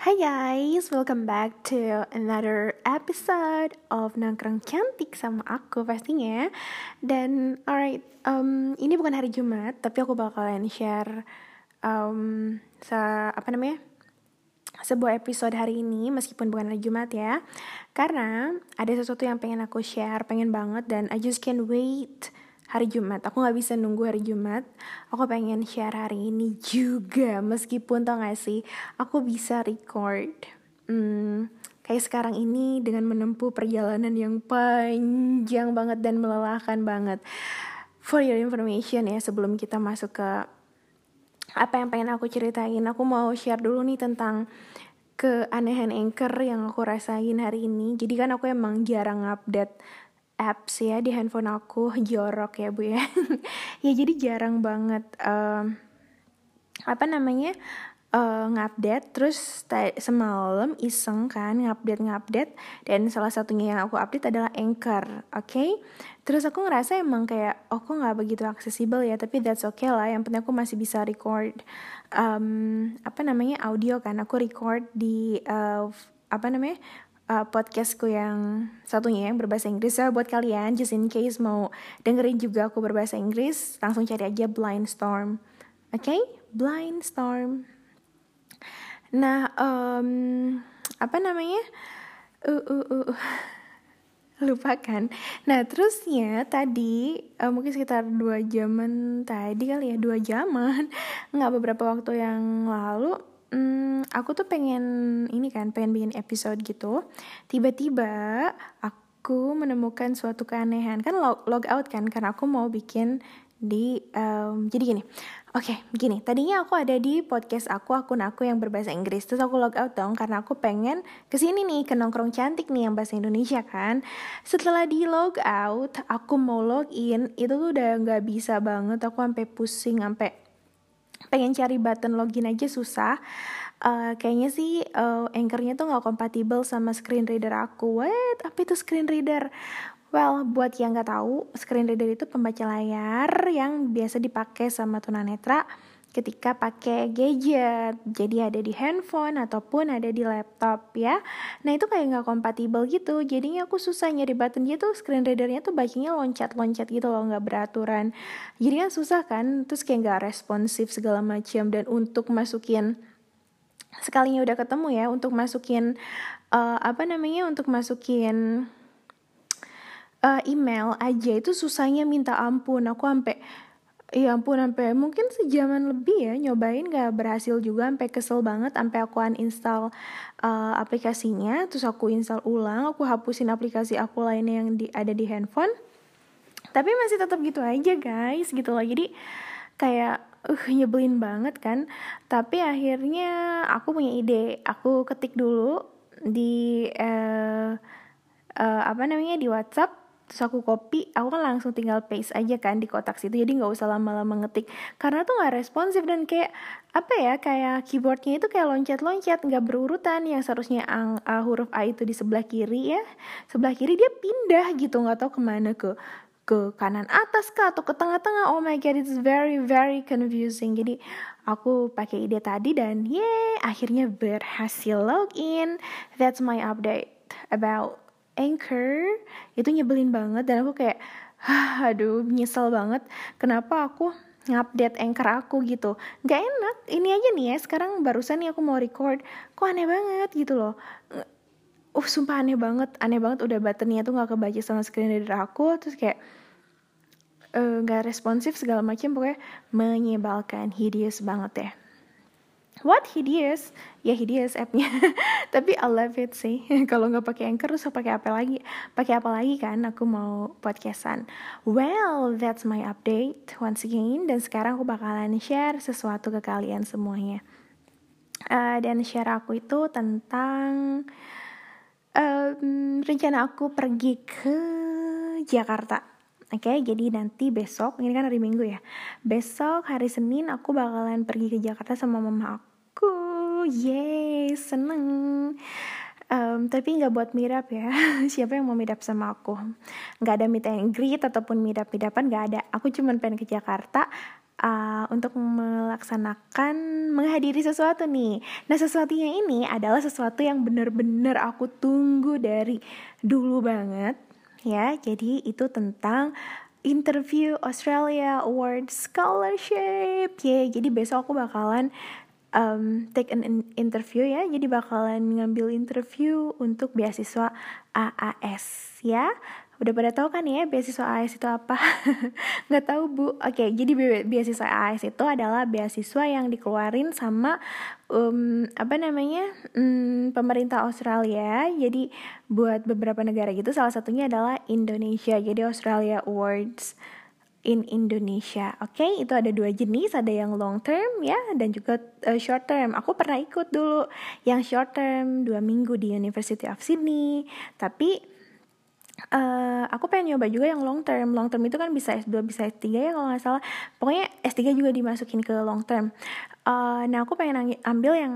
Hi guys, welcome back to another episode of Nongkrong Cantik sama aku pastinya. Dan alright, um, ini bukan hari Jumat Tapi aku bakalan share um, se apa namanya sebuah episode hari ini meskipun bukan hari Jumat ya. Karena ada sesuatu yang pengen aku share, pengen banget Dan I just can't wait hari Jumat. Aku gak bisa nunggu hari Jumat. Aku pengen share hari ini juga. Meskipun tau gak sih, aku bisa record. Hmm, kayak sekarang ini dengan menempuh perjalanan yang panjang banget dan melelahkan banget. For your information ya, sebelum kita masuk ke apa yang pengen aku ceritain, aku mau share dulu nih tentang keanehan anchor yang aku rasain hari ini. Jadi kan aku emang jarang update apps ya di handphone aku jorok ya bu ya ya jadi jarang banget um, apa namanya uh, ngupdate terus semalam iseng kan ngupdate ngupdate dan salah satunya yang aku update adalah anchor oke okay? terus aku ngerasa emang kayak oh kok nggak begitu aksesibel ya tapi that's okay lah yang penting aku masih bisa record um, apa namanya audio kan aku record di uh, apa namanya uh, podcastku yang satunya yang berbahasa Inggris ya buat kalian just in case mau dengerin juga aku berbahasa Inggris langsung cari aja Blind Storm oke okay? Blind Storm nah um, apa namanya uh, uh, uh. lupakan. Nah terusnya tadi uh, mungkin sekitar dua jaman tadi kali ya dua jaman nggak beberapa waktu yang lalu hmm, aku tuh pengen ini kan pengen bikin episode gitu. Tiba-tiba aku menemukan suatu keanehan. Kan log, log out kan karena aku mau bikin di um, jadi gini. Oke okay, gini. Tadinya aku ada di podcast aku akun aku yang berbahasa Inggris. Terus aku log out dong karena aku pengen ke sini nih ke nongkrong cantik nih yang bahasa Indonesia kan. Setelah di log out aku mau login. Itu tuh udah nggak bisa banget. Aku sampai pusing sampai pengen cari button login aja susah. Uh, kayaknya sih uh, anchornya tuh nggak kompatibel sama screen reader aku. Wait apa itu screen reader? Well, buat yang nggak tahu, screen reader itu pembaca layar yang biasa dipakai sama tunanetra ketika pakai gadget. Jadi ada di handphone ataupun ada di laptop ya. Nah itu kayak nggak kompatibel gitu. Jadinya aku susah nyari button gitu. Screen readernya tuh bacanya loncat-loncat gitu loh, nggak beraturan. Jadi kan susah kan. Terus kayak nggak responsif segala macam. Dan untuk masukin sekalinya udah ketemu ya, untuk masukin uh, apa namanya? Untuk masukin uh, email aja itu susahnya minta ampun. Aku sampai Ya ampun sampai mungkin sejaman lebih ya nyobain gak berhasil juga sampai kesel banget sampai aku uninstall uh, aplikasinya terus aku install ulang aku hapusin aplikasi aku lainnya yang di, ada di handphone. Tapi masih tetap gitu aja guys gitu loh. Jadi kayak uh nyebelin banget kan. Tapi akhirnya aku punya ide. Aku ketik dulu di uh, uh, apa namanya di WhatsApp terus aku copy aku kan langsung tinggal paste aja kan di kotak situ jadi nggak usah lama-lama ngetik. Karena tuh nggak responsif dan kayak apa ya kayak keyboardnya itu kayak loncat-loncat nggak berurutan. Yang seharusnya ang, uh, huruf A itu di sebelah kiri ya sebelah kiri dia pindah gitu nggak tahu ke mana ke ke kanan atas kah atau ke tengah-tengah. Oh my god it's very very confusing. Jadi aku pakai ide tadi dan yeah akhirnya berhasil login. That's my update about Anchor itu nyebelin banget. Dan aku kayak aduh nyesel banget. Kenapa aku ngupdate anchor aku gitu? Nggak enak. Ini aja nih ya sekarang barusan nih aku mau record. Kok aneh banget gitu loh. Uh sumpah aneh banget. Aneh banget udah buttonnya tuh nggak kebaca sama screen reader aku. Terus kayak eh, nggak uh, responsif segala macam. Pokoknya menyebalkan hideous banget ya what hideous? Ya hideous appnya. Tapi I love it sih. Kalau nggak pakai anchor terus pakai apa lagi? Pakai apa lagi kan? Aku mau podcastan. Well that's my update once again. Dan sekarang aku bakalan share sesuatu ke kalian semuanya. Uh, dan share aku itu tentang um, rencana aku pergi ke Jakarta. Oke, okay, jadi nanti besok, ini kan hari Minggu ya. Besok hari Senin aku bakalan pergi ke Jakarta sama mama aku Yeay seneng um, Tapi nggak buat mirap ya Siapa yang mau mirap sama aku Nggak ada meet and greet ataupun mirap-mirapan nggak ada Aku cuma pengen ke Jakarta uh, untuk melaksanakan menghadiri sesuatu nih. Nah sesuatunya ini adalah sesuatu yang benar-benar aku tunggu dari dulu banget ya. Jadi itu tentang interview Australia Award Scholarship. Jadi besok aku bakalan um, take an interview ya. Jadi bakalan ngambil interview untuk beasiswa AAS ya. Udah pada tahu kan ya beasiswa AS itu apa? Nggak tahu bu. Oke jadi beasiswa AS itu adalah beasiswa yang dikeluarin sama um, apa namanya um, pemerintah Australia. Jadi buat beberapa negara gitu salah satunya adalah Indonesia. Jadi Australia Awards in Indonesia. Oke, okay? itu ada dua jenis, ada yang long term ya dan juga uh, short term. Aku pernah ikut dulu yang short term dua minggu di University of Sydney, tapi uh, aku pengen nyoba juga yang long term long term itu kan bisa S2 bisa S3 ya kalau nggak salah pokoknya S3 juga dimasukin ke long term uh, nah aku pengen ambil yang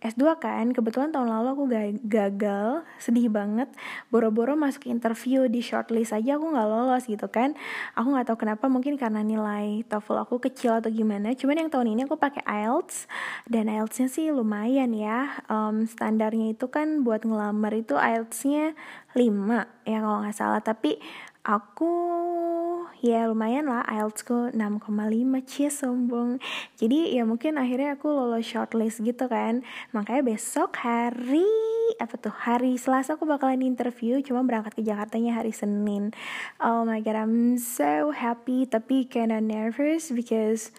S2 kan. Kebetulan tahun lalu aku gagal. Sedih banget. Boro-boro masuk interview di shortlist aja aku nggak lolos gitu kan. Aku nggak tahu kenapa. Mungkin karena nilai TOEFL aku kecil atau gimana. Cuman yang tahun ini aku pakai IELTS. Dan IELTS-nya sih lumayan ya. Um, standarnya itu kan buat ngelamar itu IELTS-nya 5 ya kalau nggak salah. Tapi aku ya lumayan lah IELTS ku 6,5 cie sombong. Jadi ya mungkin akhirnya aku lolos shortlist gitu kan. Makanya besok hari apa tuh hari Selasa aku bakalan interview cuma berangkat ke Jakartanya hari Senin. Oh my god I'm so happy tapi kinda nervous because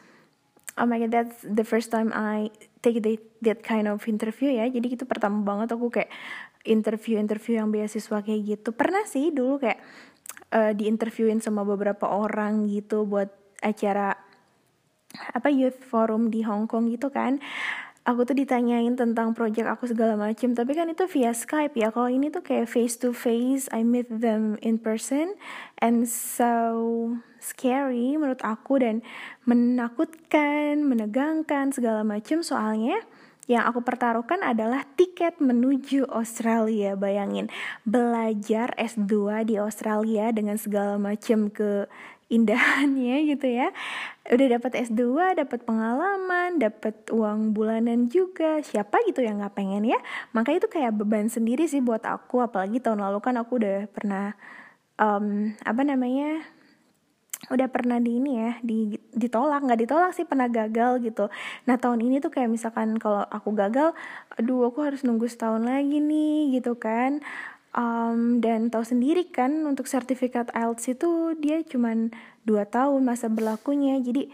oh my god that's the first time I take that, that kind of interview ya. Jadi itu pertama banget aku kayak interview-interview yang beasiswa kayak gitu. Pernah sih dulu kayak uh, diinterviewin sama beberapa orang gitu buat acara apa youth forum di Hong Kong gitu kan. Aku tuh ditanyain tentang project aku segala macem tapi kan itu via Skype ya. Kalau ini tuh kayak face to face I meet them in person and so scary menurut aku dan menakutkan menegangkan segala macem. Soalnya yang aku pertaruhkan adalah tiket menuju Australia. Bayangin, belajar S2 di Australia dengan segala macam keindahannya gitu ya. Udah dapat S2, dapat pengalaman, dapat uang bulanan juga. Siapa gitu yang nggak pengen ya? Maka itu kayak beban sendiri sih buat aku. Apalagi tahun lalu kan aku udah pernah um, apa namanya udah pernah di ini ya di ditolak. Nggak ditolak sih pernah gagal gitu. Nah tahun ini tuh kayak misalkan kalau aku gagal aduh aku harus nunggu setahun lagi nih gitu kan. Um, dan tahu sendiri kan untuk sertifikat IELTS itu dia cuman dua tahun masa berlakunya. Jadi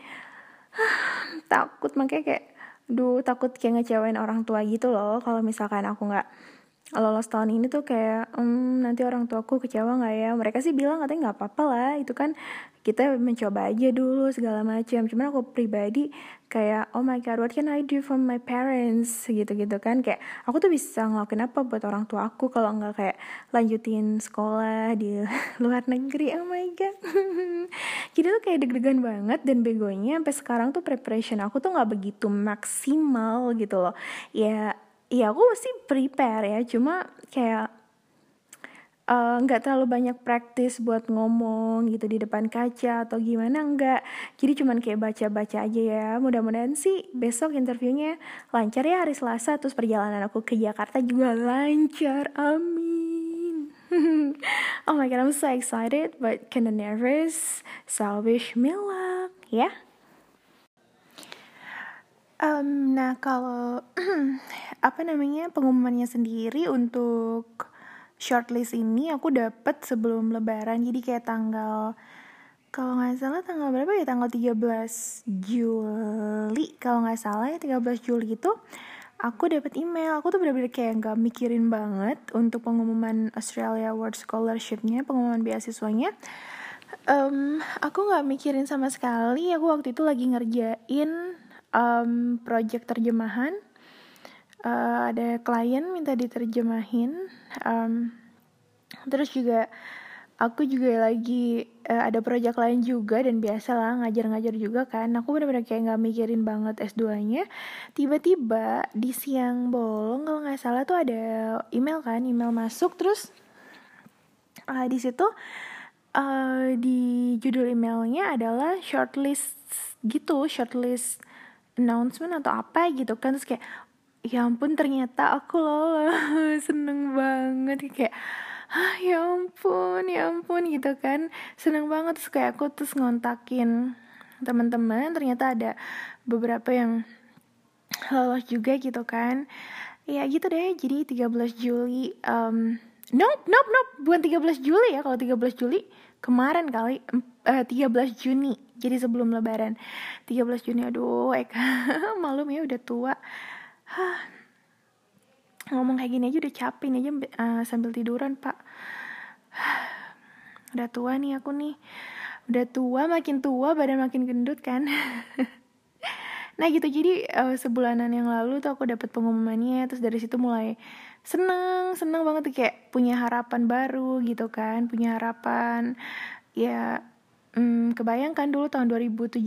takut. Makanya kayak duh takut kayak ngecewain orang tua gitu loh. Kalau misalkan aku nggak lolos tahun ini tuh kayak hmm, nanti orang tuaku kecewa nggak ya? Mereka sih bilang katanya nggak apa-apa lah itu kan kita mencoba aja dulu segala macam. Cuman aku pribadi kayak oh my god what can I do for my parents? Gitu gitu kan. Kayak aku tuh bisa ngelakuin apa buat orang tua aku kalau nggak kayak lanjutin sekolah di luar negeri. Oh my god. Jadi tuh kayak deg-degan banget dan begonya sampai sekarang tuh preparation aku tuh nggak begitu maksimal gitu loh. Ya Iya aku sih prepare ya. Cuma kayak eh, nggak uh, terlalu banyak praktis buat ngomong gitu di depan kaca atau gimana nggak. Jadi cuman kayak baca-baca aja ya. Mudah-mudahan sih besok interviewnya lancar ya hari Selasa terus perjalanan aku ke Jakarta juga lancar. Amin. Oh my god I'm so excited but kinda nervous. So wish ya. yeah? Um, nah kalau apa namanya pengumumannya sendiri untuk shortlist ini aku dapat sebelum lebaran. Jadi kayak tanggal kalau nggak salah tanggal berapa ya? Tanggal 13 Juli kalau nggak salah ya 13 Juli itu aku dapat email. Aku tuh bener-bener kayak nggak mikirin banget untuk pengumuman Australia World Scholarshipnya pengumuman beasiswanya. Um, aku nggak mikirin sama sekali. Aku waktu itu lagi ngerjain um, project terjemahan uh, ada klien minta diterjemahin um, terus juga aku juga lagi uh, ada project lain juga dan biasa lah ngajar-ngajar juga kan. Aku bener-bener kayak nggak mikirin banget S2-nya tiba-tiba di siang bolong kalau nggak salah tuh ada email kan email masuk terus uh, di situ uh, di judul emailnya adalah shortlist gitu shortlist announcement atau apa gitu kan terus kayak ya ampun ternyata aku lolos. Seneng banget kayak ah ya ampun ya ampun gitu kan. Seneng banget terus kayak aku terus ngontakin teman-teman ternyata ada beberapa yang lolos juga gitu kan. Ya gitu deh jadi 13 Juli um, nope nope nope bukan 13 Juli ya kalau 13 Juli kemarin kali uh, 13 Juni. Jadi sebelum lebaran. 13 Juni aduh Eka malum ya udah tua. Hah. ngomong kayak gini aja udah capek nih aja uh, sambil tiduran pak. Udah tua nih aku nih. Udah tua makin tua badan makin gendut kan nah gitu jadi uh, sebulanan yang lalu tuh aku dapat pengumumannya terus dari situ mulai seneng seneng banget tuh kayak punya harapan baru gitu kan punya harapan ya Hmm, kebayangkan dulu tahun 2017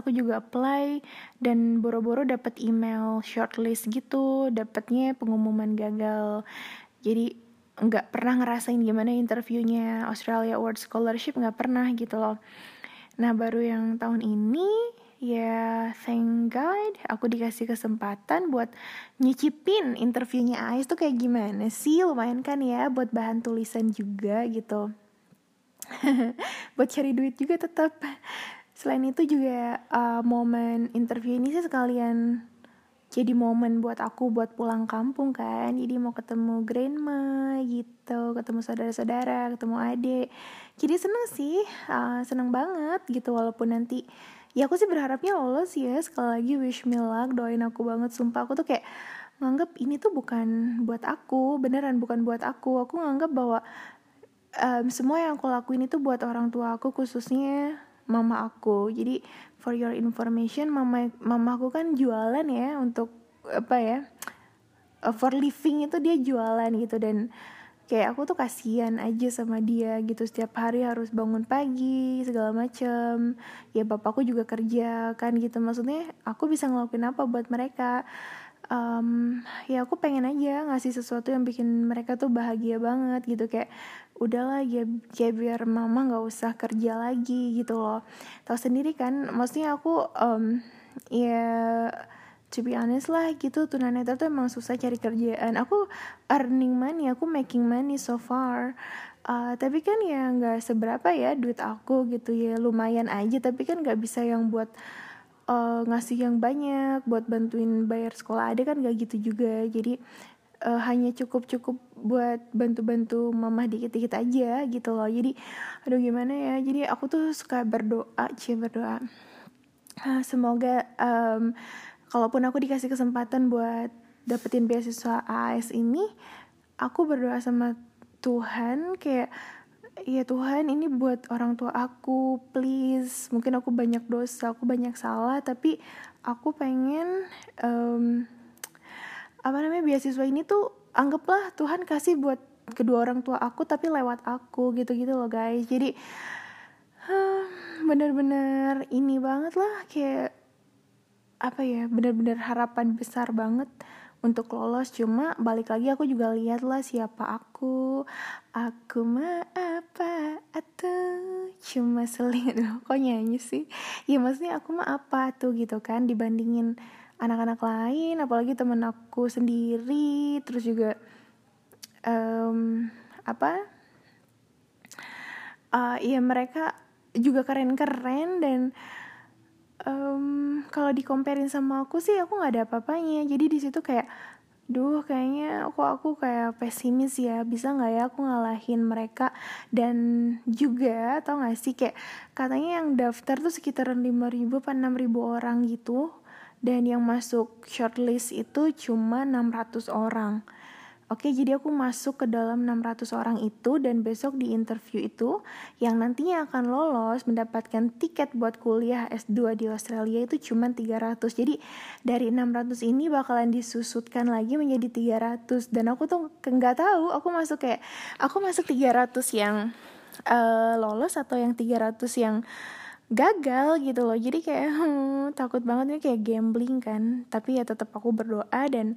aku juga apply dan boro-boro dapat email shortlist gitu, dapatnya pengumuman gagal. Jadi nggak pernah ngerasain gimana interviewnya Australia Award Scholarship nggak pernah gitu loh. Nah baru yang tahun ini ya thank God aku dikasih kesempatan buat nyicipin interviewnya Ais tuh kayak gimana sih? Lumayan kan ya buat bahan tulisan juga gitu. Buat cari duit juga tetap selain itu juga uh, momen interview ini sih sekalian jadi momen buat aku buat pulang kampung kan. Jadi mau ketemu grandma gitu ketemu saudara-saudara ketemu adik. Jadi seneng sih uh, seneng banget gitu walaupun nanti ya aku sih berharapnya lolos ya. Sekali lagi wish me luck. Doain aku banget sumpah. Aku tuh kayak nganggap ini tuh bukan buat aku. Beneran bukan buat aku. Aku nganggap bahwa um, semua yang aku lakuin itu buat orang tua aku khususnya mama aku. Jadi for your information mama mama aku kan jualan ya untuk apa ya for living itu dia jualan gitu. Dan kayak aku tuh kasihan aja sama dia gitu. Setiap hari harus bangun pagi segala macem. Ya bapakku juga kerja kan gitu. Maksudnya aku bisa ngelakuin apa buat mereka? Um, ya aku pengen aja ngasih sesuatu yang bikin mereka tuh bahagia banget gitu. Kayak udahlah ya kayak biar mama nggak usah kerja lagi gitu loh. Tahu sendiri kan maksudnya aku um, ya to be honest lah gitu. Tunanetra tuh emang susah cari kerjaan. Aku earning money aku making money so far. Uh, tapi kan ya nggak seberapa ya duit aku gitu ya. Lumayan aja tapi kan nggak bisa yang buat uh, ngasih yang banyak buat bantuin bayar sekolah. Ada kan gak gitu juga. Jadi uh, hanya cukup cukup buat bantu-bantu mama dikit-dikit aja gitu loh. Jadi aduh gimana ya. Jadi aku tuh suka berdoa cie berdoa. Uh, semoga um, kalaupun aku dikasih kesempatan buat dapetin beasiswa AS ini aku berdoa sama Tuhan kayak ya Tuhan ini buat orang tua aku please. Mungkin aku banyak dosa aku banyak salah tapi aku pengen um, apa namanya beasiswa ini tuh anggaplah Tuhan kasih buat kedua orang tua aku tapi lewat aku gitu-gitu loh guys. Jadi bener-bener ini banget lah kayak apa ya benar-benar harapan besar banget untuk lolos. Cuma balik lagi aku juga lihat lah siapa aku. Aku mah apa atau cuma seling aduh kok nyanyi sih? Ya maksudnya aku mah apa tuh gitu kan dibandingin anak-anak lain apalagi temen aku sendiri. Terus juga um, apa? Uh, ya mereka juga keren-keren dan um, kalau dikomperin sama aku sih aku nggak ada apa-apanya. Jadi di situ kayak duh kayaknya aku aku kayak pesimis ya. Bisa nggak ya aku ngalahin mereka? Dan juga tau gak sih kayak katanya yang daftar tuh sekitaran lima ribu apa enam ribu orang gitu. Dan yang masuk shortlist itu cuma 600 orang Oke, jadi aku masuk ke dalam 600 orang itu dan besok di interview itu yang nantinya akan lolos mendapatkan tiket buat kuliah S2 di Australia itu cuma 300. Jadi dari 600 ini bakalan disusutkan lagi menjadi 300 dan aku tuh nggak tahu aku masuk kayak aku masuk 300 yang uh, lolos atau yang 300 yang gagal gitu loh. Jadi kayak hmm, takut banget nih kayak gambling kan. Tapi ya tetap aku berdoa dan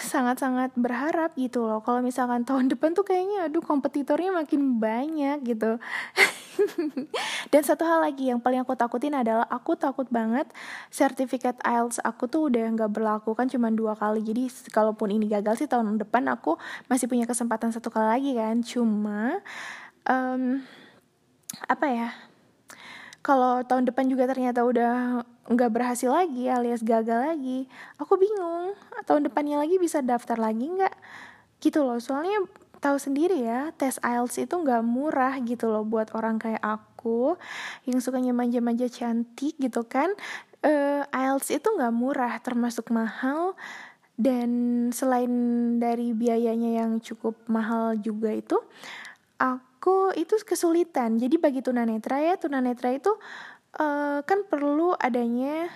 sangat-sangat berharap gitu loh. Kalau misalkan tahun depan tuh kayaknya aduh kompetitornya makin banyak gitu. Dan satu hal lagi yang paling aku takutin adalah aku takut banget sertifikat IELTS aku tuh udah nggak berlaku kan cuma dua kali. Jadi kalaupun ini gagal sih tahun depan aku masih punya kesempatan satu kali lagi kan. Cuma um, apa ya kalau tahun depan juga ternyata udah nggak berhasil lagi alias gagal lagi aku bingung tahun depannya lagi bisa daftar lagi nggak? Gitu loh soalnya tahu sendiri ya tes IELTS itu nggak murah gitu loh buat orang kayak aku yang sukanya manja-manja cantik gitu kan. Uh, IELTS itu nggak murah termasuk mahal. Dan selain dari biayanya yang cukup mahal juga itu aku itu kesulitan. Jadi bagi tunanetra ya tunanetra itu uh, kan perlu adanya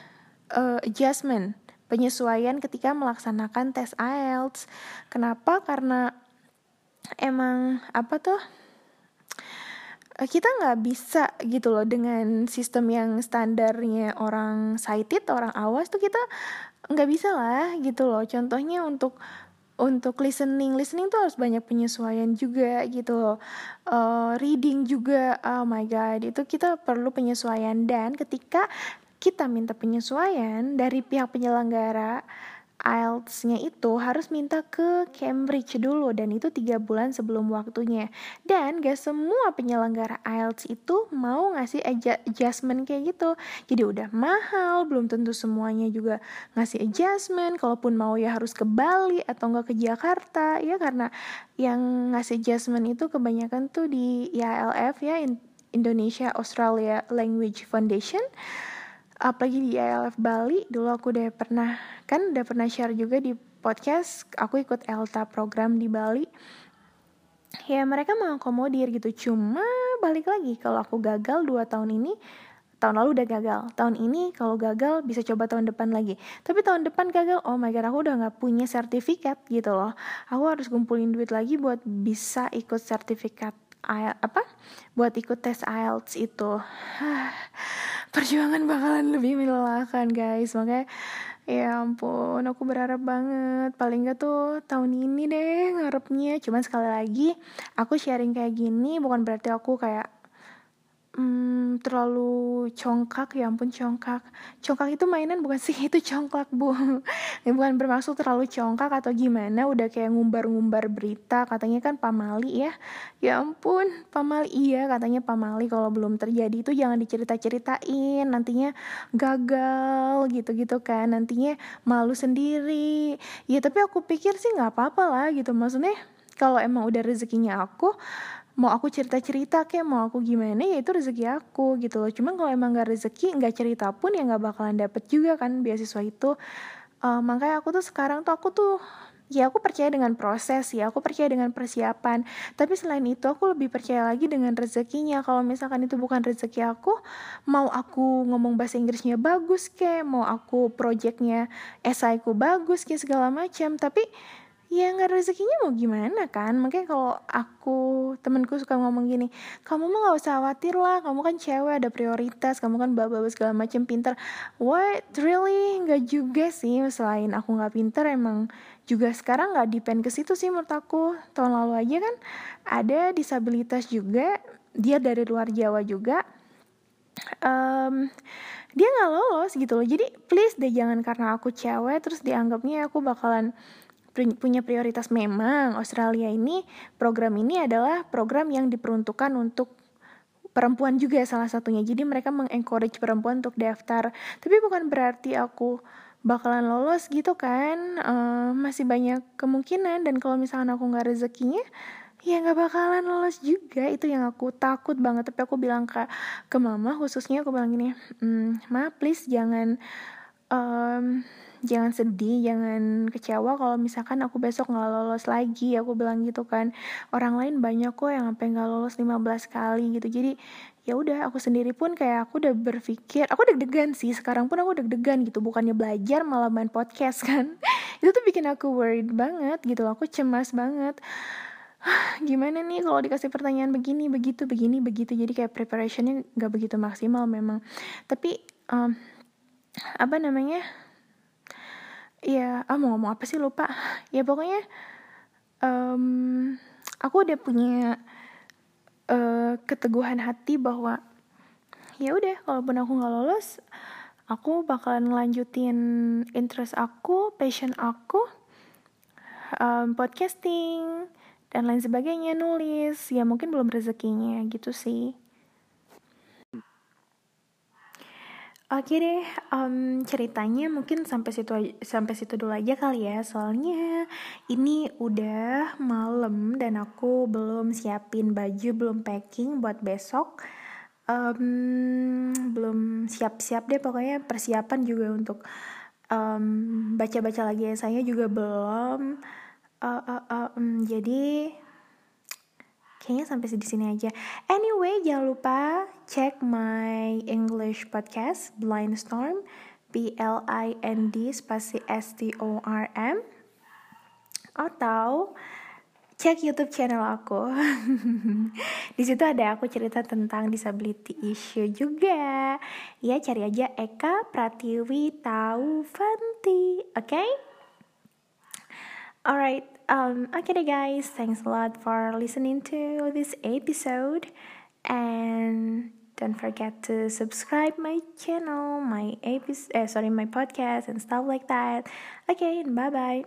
uh, adjustment penyesuaian ketika melaksanakan tes IELTS. Kenapa? Karena emang apa tuh eh, kita nggak bisa gitu loh dengan sistem yang standarnya orang sighted orang awas tuh kita nggak bisa lah gitu loh. Contohnya untuk untuk listening. Listening tuh harus banyak penyesuaian juga gitu loh. Uh, reading juga. Oh my god itu kita perlu penyesuaian. Dan ketika kita minta penyesuaian dari pihak penyelenggara IELTS-nya itu harus minta ke Cambridge dulu dan itu tiga bulan sebelum waktunya. Dan gak semua penyelenggara IELTS itu mau ngasih adjustment kayak gitu. Jadi udah mahal, belum tentu semuanya juga ngasih adjustment. Kalaupun mau ya harus ke Bali atau nggak ke Jakarta ya karena yang ngasih adjustment itu kebanyakan tuh di ILF ya Indonesia Australia Language Foundation apalagi di ILF Bali dulu aku udah pernah kan udah pernah share juga di podcast aku ikut ELTA program di Bali. Ya mereka mau akomodir gitu cuma balik lagi kalau aku gagal dua tahun ini tahun lalu udah gagal. Tahun ini kalau gagal bisa coba tahun depan lagi. Tapi tahun depan gagal oh my god aku udah nggak punya sertifikat gitu loh. Aku harus kumpulin duit lagi buat bisa ikut sertifikat apa? Buat ikut tes IELTS itu. Perjuangan bakalan lebih melelahkan guys. Makanya ya ampun aku berharap banget. Paling gak tuh tahun ini deh ngarepnya. Cuman sekali lagi aku sharing kayak gini bukan berarti aku kayak hmm, terlalu congkak ya ampun congkak. Congkak itu mainan bukan sih? Itu congkak bu. Ya, bukan bermaksud terlalu congkak atau gimana udah kayak ngumbar-ngumbar berita katanya kan pamali ya. Ya ampun pamali iya katanya pamali kalau belum terjadi itu jangan dicerita-ceritain nantinya gagal gitu-gitu kan nantinya malu sendiri. Ya tapi aku pikir sih nggak apa-apa lah gitu. Maksudnya kalau emang udah rezekinya aku mau aku cerita cerita kayak mau aku gimana ya itu rezeki aku gitu loh. Cuman kalau emang gak rezeki nggak cerita pun ya nggak bakalan dapet juga kan beasiswa itu. Uh, makanya aku tuh sekarang tuh aku tuh ya aku percaya dengan proses ya aku percaya dengan persiapan. Tapi selain itu aku lebih percaya lagi dengan rezekinya. Kalau misalkan itu bukan rezeki aku mau aku ngomong bahasa Inggrisnya bagus kayak mau aku projectnya esaiku bagus kayak segala macam. Tapi ya nggak rezekinya mau gimana kan? Makanya kalau aku temenku suka ngomong gini kamu mah nggak usah khawatir lah kamu kan cewek ada prioritas kamu kan bawa segala macam pinter. What? Really? Nggak juga sih selain aku nggak pinter emang juga sekarang nggak depend ke situ sih menurut aku. Tahun lalu aja kan ada disabilitas juga dia dari luar Jawa juga. Um, dia nggak lolos gitu loh. Jadi please deh jangan karena aku cewek terus dianggapnya aku bakalan punya prioritas memang. Australia ini program ini adalah program yang diperuntukkan untuk perempuan juga salah satunya. Jadi mereka mengencourage perempuan untuk daftar. Tapi bukan berarti aku bakalan lolos gitu kan. Uh, masih banyak kemungkinan. Dan kalau misalkan aku nggak rezekinya ya nggak bakalan lolos juga. Itu yang aku takut banget. Tapi aku bilang ke ke mama khususnya aku bilang gini mmm, ma please jangan um, jangan sedih jangan kecewa kalau misalkan aku besok nggak lolos lagi. Aku bilang gitu kan orang lain banyak kok yang sampai nggak lolos 15 kali gitu. Jadi ya udah aku sendiri pun kayak aku udah berpikir aku deg-degan sih. Sekarang pun aku deg-degan gitu bukannya belajar malah main podcast kan. Itu tuh bikin aku worried banget gitu aku cemas banget. Gimana nih kalau dikasih pertanyaan begini begitu begini begitu? Jadi kayak preparationnya nggak begitu maksimal memang. Tapi um, apa namanya ya ah mau ngomong apa sih? Lupa. Ya pokoknya um, aku udah punya uh, keteguhan hati bahwa ya udah kalaupun aku nggak lolos aku bakalan lanjutin interest aku passion aku um, podcasting dan lain sebagainya nulis. Ya mungkin belum rezekinya gitu sih Oke deh, um, ceritanya mungkin sampai situ sampai situ dulu aja kali ya. Soalnya ini udah malam dan aku belum siapin baju, belum packing buat besok. Um, belum siap-siap deh pokoknya persiapan juga untuk um, baca-baca lagi saya juga belum. Uh, uh, uh, um, jadi kayaknya sampai di sini aja. Anyway, jangan lupa cek my English podcast Blind Storm B L I N D spasi S T O R M atau cek YouTube channel aku. di situ ada aku cerita tentang disability issue juga. Ya cari aja Eka Pratiwi Taufanti, oke? Okay? Alright, um, okay deh guys, thanks a lot for listening to this episode, and don't forget to subscribe my channel, my episode, uh, sorry, my podcast and stuff like that. Okay, bye bye.